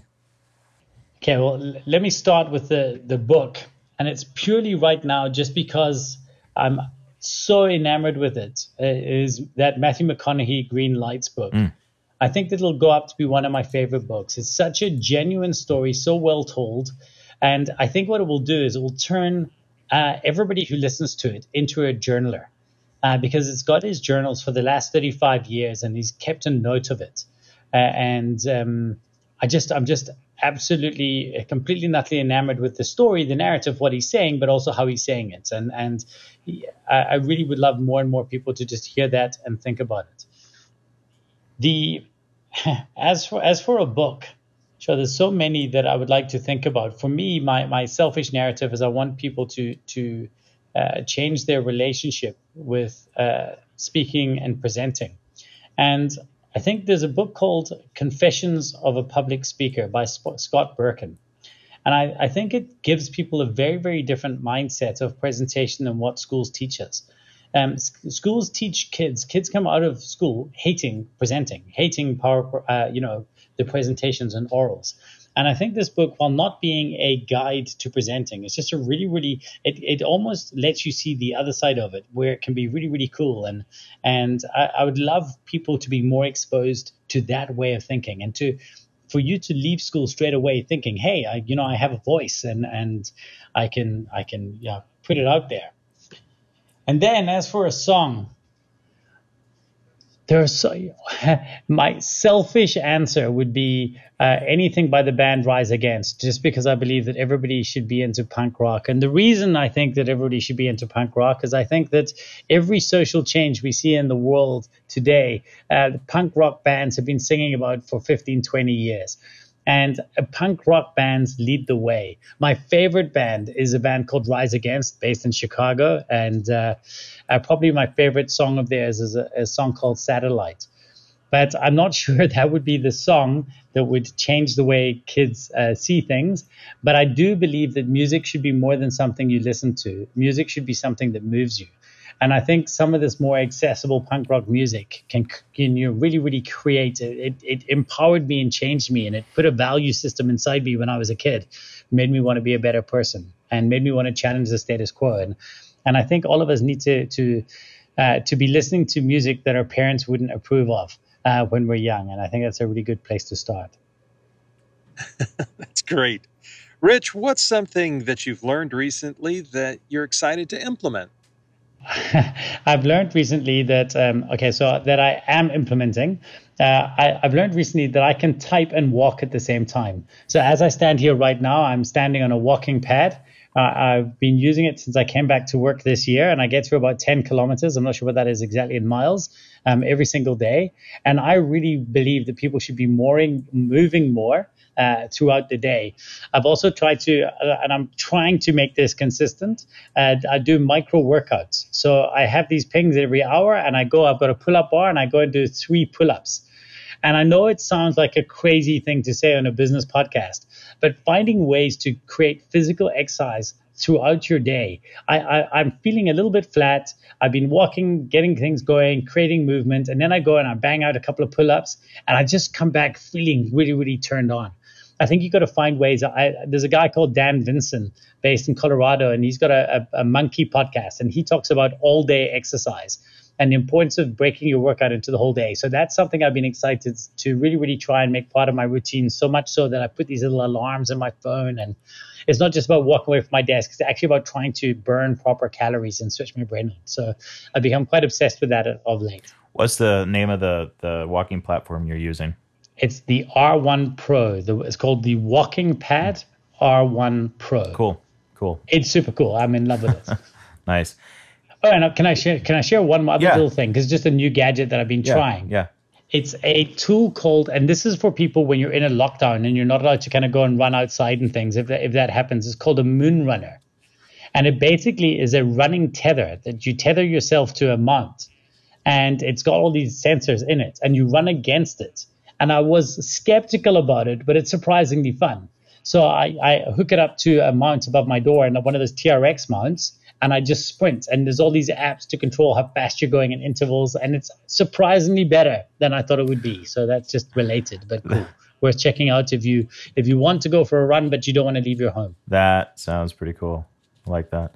Okay, well, let me start with the, the book. And it's purely right now just because I'm so enamored with it, uh, that Matthew McConaughey Green Lights book. Mm. I think that it'll go up to be one of my favorite books. It's such a genuine story, so well told. And I think what it will do is it will turn uh, everybody who listens to it into a journaler uh, because it's got his journals for the last 35 years and he's kept a note of it. Uh, and um, I just, I'm just absolutely, uh, completely, nutty enamored with the story, the narrative, what he's saying, but also how he's saying it. And and he, I, I really would love more and more people to just hear that and think about it. The as for as for a book, sure, there's so many that I would like to think about. For me, my my selfish narrative is I want people to to uh, change their relationship with uh, speaking and presenting. And I think there's a book called Confessions of a Public Speaker by Sp- Scott Berkun. And I, I, think it gives people a very, very different mindset of presentation than what schools teach us. Um, schools teach kids, kids come out of school hating presenting, hating power, uh, you know, the presentations and orals. And I think this book, while not being a guide to presenting, it's just a really, really it, it almost lets you see the other side of it, where it can be really, really cool. And and I, I would love people to be more exposed to that way of thinking and to for you to leave school straight away thinking, hey, I you know I have a voice and and I can I can yeah put it out there. And then as for a song, there's my selfish answer would be uh, anything by the band Rise Against, just because I believe that everybody should be into punk rock. And the reason I think that everybody should be into punk rock is I think that every social change we see in the world today, uh, punk rock bands have been singing about for 15, 20 years and punk rock bands lead the way. My favorite band is a band called Rise Against, based in Chicago, and uh, uh, probably my favorite song of theirs is a, a, song called Satellite. But I'm not sure that would be the song that would change the way kids uh, see things. But I do believe that music should be more than something you listen to. Music should be something that moves you. And I think some of this more accessible punk rock music can, can you really, really create it, it, it empowered me and changed me, and it put a value system inside me when I was a kid, made me want to be a better person, and made me want to challenge the status quo. And and I think all of us need to to uh, to be listening to music that our parents wouldn't approve of uh, when we're young, and I think that's a really good place to start. that's great. Rich, what's something that you've learned recently that you're excited to implement? I've learned recently that um, okay, so that I am implementing. Uh, I, have learned recently that I can type and walk at the same time. So as I stand here right now, I'm standing on a walking pad. Uh, I've been using it since I came back to work this year, and I get through about 10 kilometers. I'm not sure what that is exactly in miles um, every single day. And I really believe that people should be mooring, moving more uh, throughout the day. I've also tried to, uh, and I'm trying to make this consistent. Uh, I do micro workouts. So I have these pings every hour, and I go, I've got a pull up bar, and I go and do three pull ups. And I know it sounds like a crazy thing to say on a business podcast, but finding ways to create physical exercise throughout your day. I, I'm feeling a little bit flat. I've been walking, getting things going, creating movement, and then I go and I bang out a couple of pull ups, and I just come back feeling really, really turned on. I think you've got to find ways. I, there's a guy called Dan Vinson based in Colorado, and he's got a, a, a monkey podcast, and he talks about all day exercise and the importance of breaking your workout into the whole day. So that's something I've been excited to really, really try and make part of my routine. So much so that I put these little alarms in my phone, and it's not just about walking away from my desk. It's actually about trying to burn proper calories and switch my brain on. So I've become quite obsessed with that of late. What's the name of the the walking platform you're using? It's the R1 Pro. The, it's called the Walking Pad R1 Pro. Cool, cool. It's super cool. I'm in love with it. nice. Oh, and uh, can I share? Can I share one other yeah. little thing? Because it's just a new gadget that I've been yeah, trying. Yeah. It's a tool called, and this is for people when you're in a lockdown and you're not allowed to kind of go and run outside and things. If that, if that happens, it's called a moon runner, and it basically is a running tether that you tether yourself to a mount, and it's got all these sensors in it, and you run against it and I was skeptical about it, but it's surprisingly fun. So I, I hook it up to a mount above my door and one of those TRX mounts, and I just sprint. And there's all these apps to control how fast you're going in intervals, and it's surprisingly better than I thought it would be. So that's just related, but cool. worth checking out if you if you want to go for a run but you don't want to leave your home. That sounds pretty cool. I like that.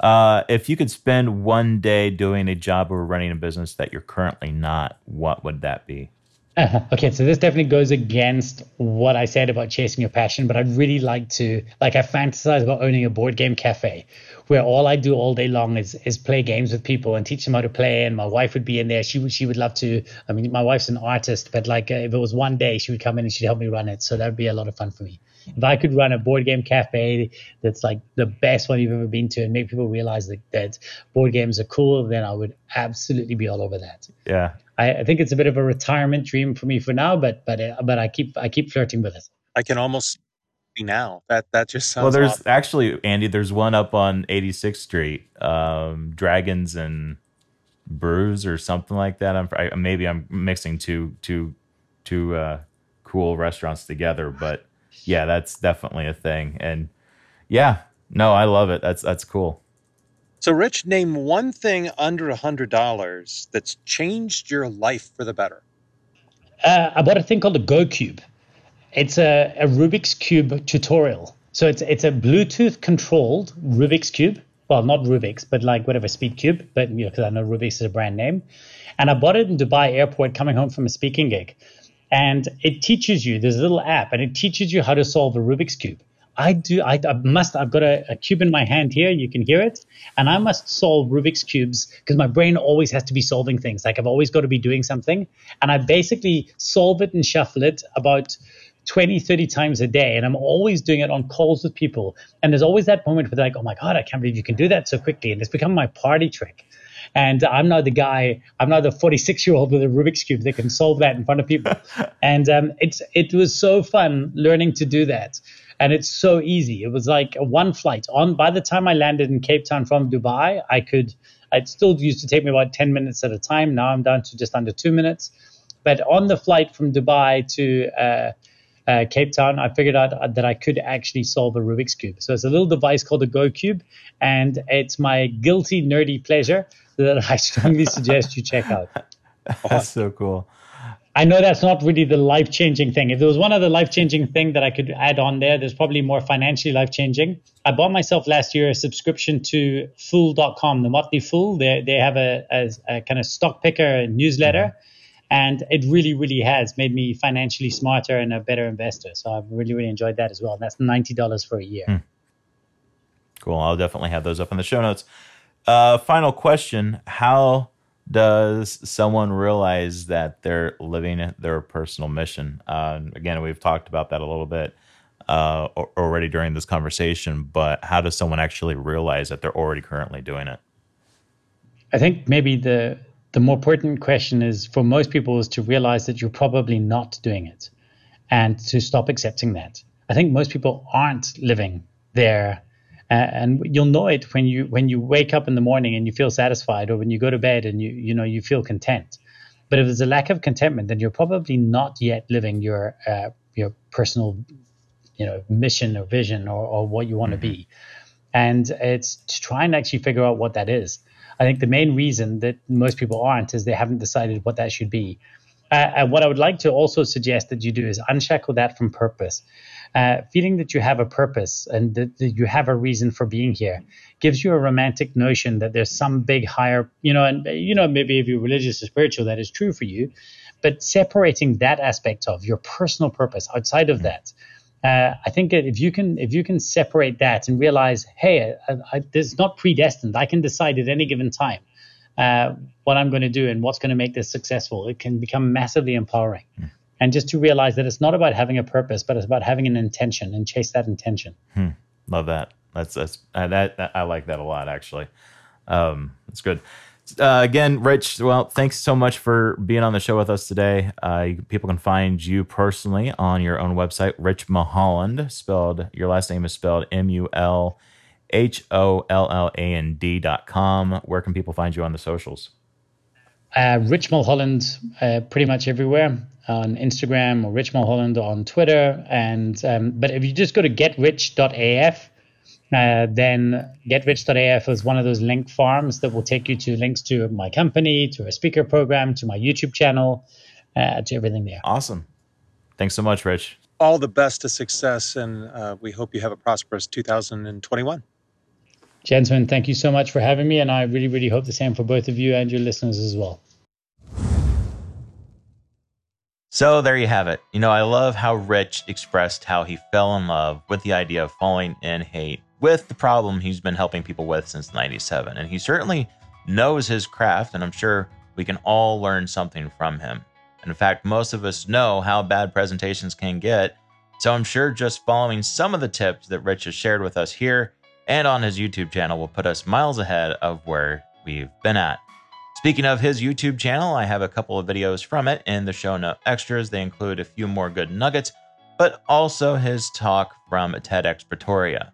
Uh, if you could spend one day doing a job or running a business that you're currently not, what would that be? Uh-huh. Okay, so this definitely goes against what I said about chasing your passion, but I'd really like to, like, I fantasize about owning a board game cafe where all I do all day long is is play games with people and teach them how to play. And my wife would be in there. She would she would love to. I mean, my wife's an artist, but like, uh, if it was one day, she would come in and she'd help me run it. So that would be a lot of fun for me. If I could run a board game cafe that's like the best one you've ever been to and make people realize that, that board games are cool, then I would absolutely be all over that. Yeah, I, I, think it's a bit of a retirement dream for me for now, but but uh, but I keep I keep flirting with it. I can almost be now. That that just sounds. Well, there's awesome. actually Andy. There's one up on 86th Street, um, Dragons and Brews or something like that. I'm I, maybe I'm mixing two two two uh, cool restaurants together, but yeah, that's definitely a thing. And yeah, no, I love it. That's that's cool. So, Rich, name one thing under a hundred dollars that's changed your life for the better. Uh, I bought a thing called a Go Cube. It's a, a Rubik's Cube tutorial. So it's it's a Bluetooth controlled Rubik's Cube. Well, not Rubik's, but like whatever speed cube. But you know, because I know Rubik's is a brand name. And I bought it in Dubai airport coming home from a speaking gig. And it teaches you. There's a little app, and it teaches you how to solve a Rubik's cube. I do. I, I must. I've got a, a, cube in my hand here. You can hear it, and I must solve Rubik's cubes because my brain always has to be solving things. Like I've always got to be doing something, and I basically solve it and shuffle it about 20, 30 times a day. And I'm always doing it on calls with people. And there's always that moment where they're like, oh my God, I can't believe you can do that so quickly. And it's become my party trick. And I'm now the guy, I'm now the 46 year old with a Rubik's Cube that can solve that in front of people. and um, it's, it was so fun learning to do that and it's so easy. It was like one flight on. By the time I landed in Cape Town from Dubai, I could. It still used to take me about ten minutes at a time. Now I'm down to just under two minutes. But on the flight from Dubai to uh, uh, Cape Town, I figured out that I could actually solve a Rubik's cube. So it's a little device called a Go Cube, and it's my guilty nerdy pleasure that I strongly suggest you check out. That's so cool. I know that's not really the life changing thing. If there was one other life changing thing that I could add on there, there's probably more financially life changing. I bought myself last year a subscription to Fool.com, the Motley Fool. They they have a, a, a kind of stock picker newsletter, and it really really has made me financially smarter and a better investor. So I've really really enjoyed that as well. And that's ninety dollars for a year. Hmm. Cool. I'll definitely have those up in the show notes. Uh, final question: How does someone realize that they're living their personal mission? Uh, again, we've talked about that a little bit uh, already during this conversation, but how does someone actually realize that they're already currently doing it? I think maybe the the more important question is for most people is to realize that you're probably not doing it and to stop accepting that. I think most people aren't living uh, and you'll know it when you when you wake up in the morning and you feel satisfied or when you go to bed and you you know you feel content. But if there's a lack of contentment then you're probably not yet living your uh, your personal you know mission or vision or, or what you want to mm-hmm. be and it's to try and actually figure out what that is. I think the main reason that most people aren't is they haven't decided what that should be. Uh, and what i would like to also suggest that you do is unshackle that from purpose uh, feeling that you have a purpose and that, that, you have a reason for being here gives you a romantic notion that there's some big higher, you know, and you know maybe if you're religious or spiritual, that is true for you, but separating that aspect of your personal purpose outside of that. Uh, I think if you can if you can separate that and realize, hey, I, I, it's not predestined. I can decide at any given time uh, what I'm going to do and what's going to make this successful. It can become massively empowering. Mm and just to realize that it's not about having a purpose, but it's about having an intention and chase that intention. Hmm. Love that. That's that's uh, that, that, I like that a lot actually. Um, that's good. Uh, again, Rich. Well, thanks so much for being on the show with us today. Uh, people can find you personally on your own website, Rich Mulholland. Spelled your last name is spelled M U L H O L L A N D dot com. Where can people find you on the socials? Uh, Rich Mulholland, uh, pretty much everywhere on Instagram or Rich Mulholland on Twitter. And um, but if you just go to getrich.af, uh, then getrich.af is one of those link farms that will take you to links to my company, to a speaker program, to my YouTube channel, uh, to everything there. Awesome. Thanks so much, Rich. All the best to success, and uh, we hope you have a prosperous 2021. Gentlemen, thank you so much for having me, and I really, really hope the same for both of you and your listeners as well. So there you have it. You know, I love how Rich expressed how he fell in love with the idea of falling in hate with the problem he's been helping people with since 97. And he certainly knows his craft, and I'm sure we can all learn something from him. In fact, most of us know how bad presentations can get. So I'm sure just following some of the tips that Rich has shared with us here and on his YouTube channel will put us miles ahead of where we've been at. Speaking of his YouTube channel, I have a couple of videos from it in the show note extras. They include a few more good nuggets, but also his talk from TEDx Pretoria.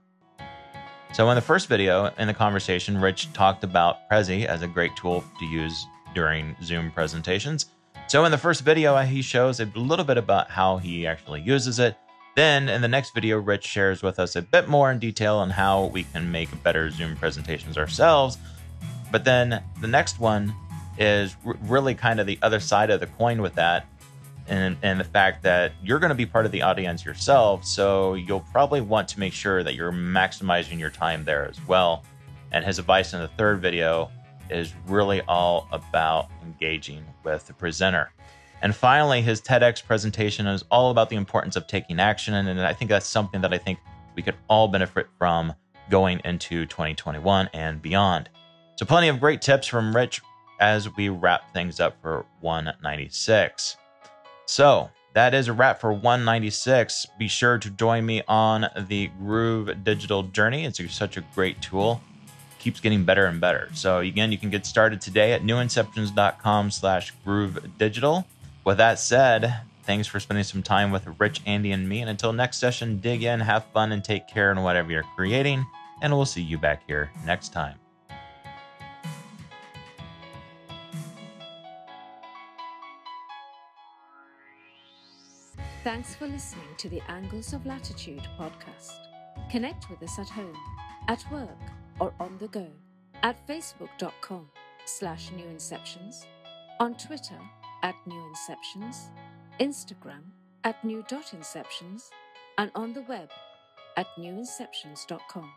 So, in the first video in the conversation, Rich talked about Prezi as a great tool to use during Zoom presentations. So, in the first video, he shows a little bit about how he actually uses it. Then, in the next video, Rich shares with us a bit more in detail on how we can make better Zoom presentations ourselves but then the next one is really kind of the other side of the coin with that. And, and the fact that you're going to be part of the audience yourself. So you'll probably want to make sure that you're maximizing your time there as well. And his advice in the third video is really all about engaging with the presenter. And finally, his TEDx presentation is all about the importance of taking action. And I think that's something that I think we could all benefit from going into 2021 and beyond. So, plenty of great tips from Rich as we wrap things up for 196. So, that is a wrap for 196. Be sure to join me on the Groove digital journey. It's such a great tool. Keeps getting better and better. So again, you can get started today at newinceptions.com slash groove digital. With that said, thanks for spending some time with Rich, Andy, and me. And until next session, dig in, have fun, and take care in whatever you're creating. And we'll see you back here next time. Thanks for listening to the Angles of Latitude podcast. Connect with us at home, at work, or on the go at facebook.com slash newinceptions, on Twitter at newinceptions, Instagram at new.inceptions, and on the web at newinceptions.com.